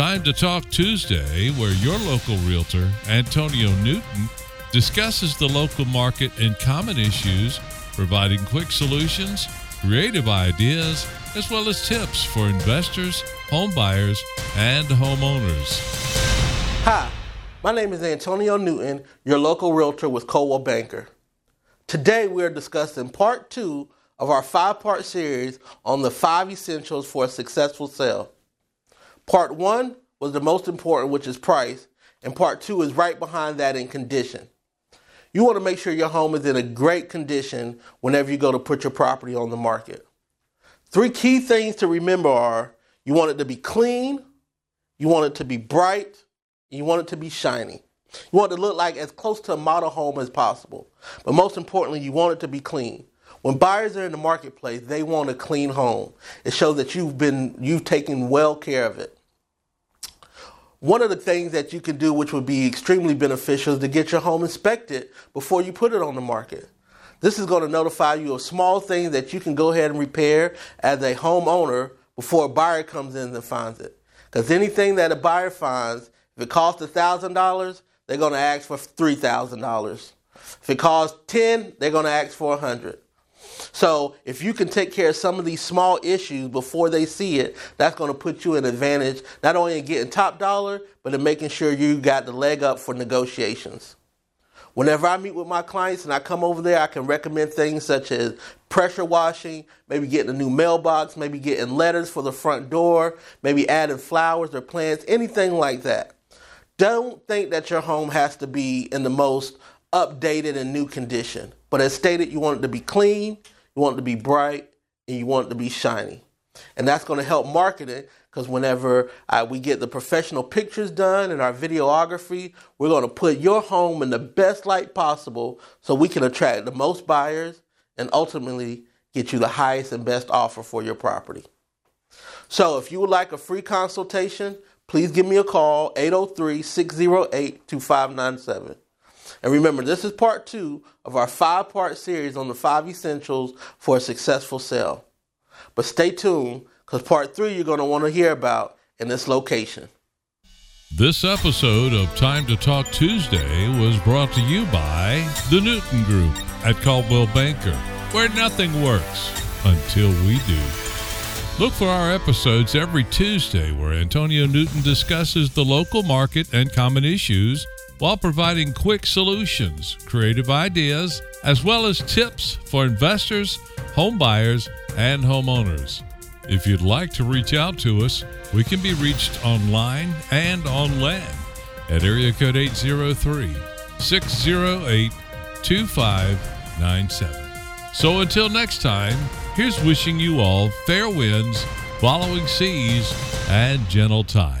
Time to Talk Tuesday, where your local realtor, Antonio Newton, discusses the local market and common issues, providing quick solutions, creative ideas, as well as tips for investors, home buyers, and homeowners. Hi, my name is Antonio Newton, your local realtor with Coldwell Banker. Today we are discussing part two of our five part series on the five essentials for a successful sale. Part one was the most important, which is price, and part two is right behind that in condition. You want to make sure your home is in a great condition whenever you go to put your property on the market. Three key things to remember are you want it to be clean, you want it to be bright, and you want it to be shiny. You want it to look like as close to a model home as possible. But most importantly, you want it to be clean. When buyers are in the marketplace, they want a clean home. It shows that you've been you've taken well care of it. One of the things that you can do, which would be extremely beneficial, is to get your home inspected before you put it on the market. This is going to notify you of small things that you can go ahead and repair as a homeowner before a buyer comes in and finds it. Because anything that a buyer finds, if it costs $1,000, they're going to ask for $3,000. If it costs 10, they're going to ask for 100. So if you can take care of some of these small issues before they see it, that's going to put you in advantage, not only in getting top dollar, but in making sure you got the leg up for negotiations. Whenever I meet with my clients and I come over there, I can recommend things such as pressure washing, maybe getting a new mailbox, maybe getting letters for the front door, maybe adding flowers or plants, anything like that. Don't think that your home has to be in the most updated and new condition. But as stated, you want it to be clean, you want it to be bright, and you want it to be shiny. And that's going to help marketing because whenever uh, we get the professional pictures done and our videography, we're going to put your home in the best light possible so we can attract the most buyers and ultimately get you the highest and best offer for your property. So if you would like a free consultation, please give me a call 803 608 2597. And remember, this is part two of our five part series on the five essentials for a successful sale. But stay tuned because part three you're going to want to hear about in this location. This episode of Time to Talk Tuesday was brought to you by the Newton Group at Coldwell Banker, where nothing works until we do. Look for our episodes every Tuesday where Antonio Newton discusses the local market and common issues while providing quick solutions, creative ideas, as well as tips for investors, home buyers, and homeowners. If you'd like to reach out to us, we can be reached online and on land at area code 803 608 2597. So until next time, here's wishing you all fair winds, following seas, and gentle tides.